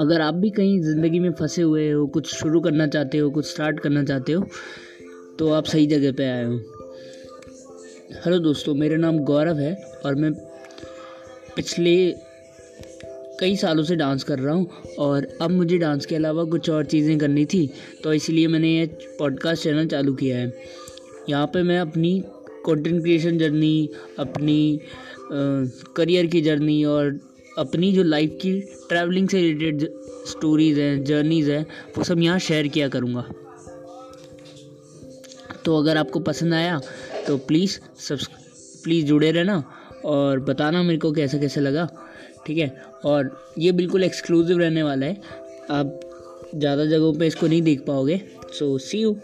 अगर आप भी कहीं ज़िंदगी में फंसे हुए हो, कुछ शुरू करना चाहते हो, कुछ स्टार्ट करना चाहते हो तो आप सही जगह पे आए हो। हेलो दोस्तों, मेरा नाम गौरव है और मैं पिछले कई सालों से डांस कर रहा हूँ और अब मुझे डांस के अलावा कुछ और चीज़ें करनी थी तो इसलिए मैंने ये पॉडकास्ट चैनल चालू किया है। यहाँ पे मैं अपनी कंटेंट क्रिएशन जर्नी अपनी करियर की जर्नी और अपनी जो लाइफ की ट्रैवलिंग से रिलेटेड स्टोरीज़ हैं जर्नीज़ हैं, वो सब यहाँ शेयर किया करूँगा। तो अगर आपको पसंद आया तो प्लीज़ सब्स प्लीज़ जुड़े रहना और बताना मेरे को कैसे कैसे लगा, ठीक है? और ये बिल्कुल एक्सक्लूसिव रहने वाला है। आप ज़्यादा जगहों पे इसको नहीं देख पाओगे सो सी यू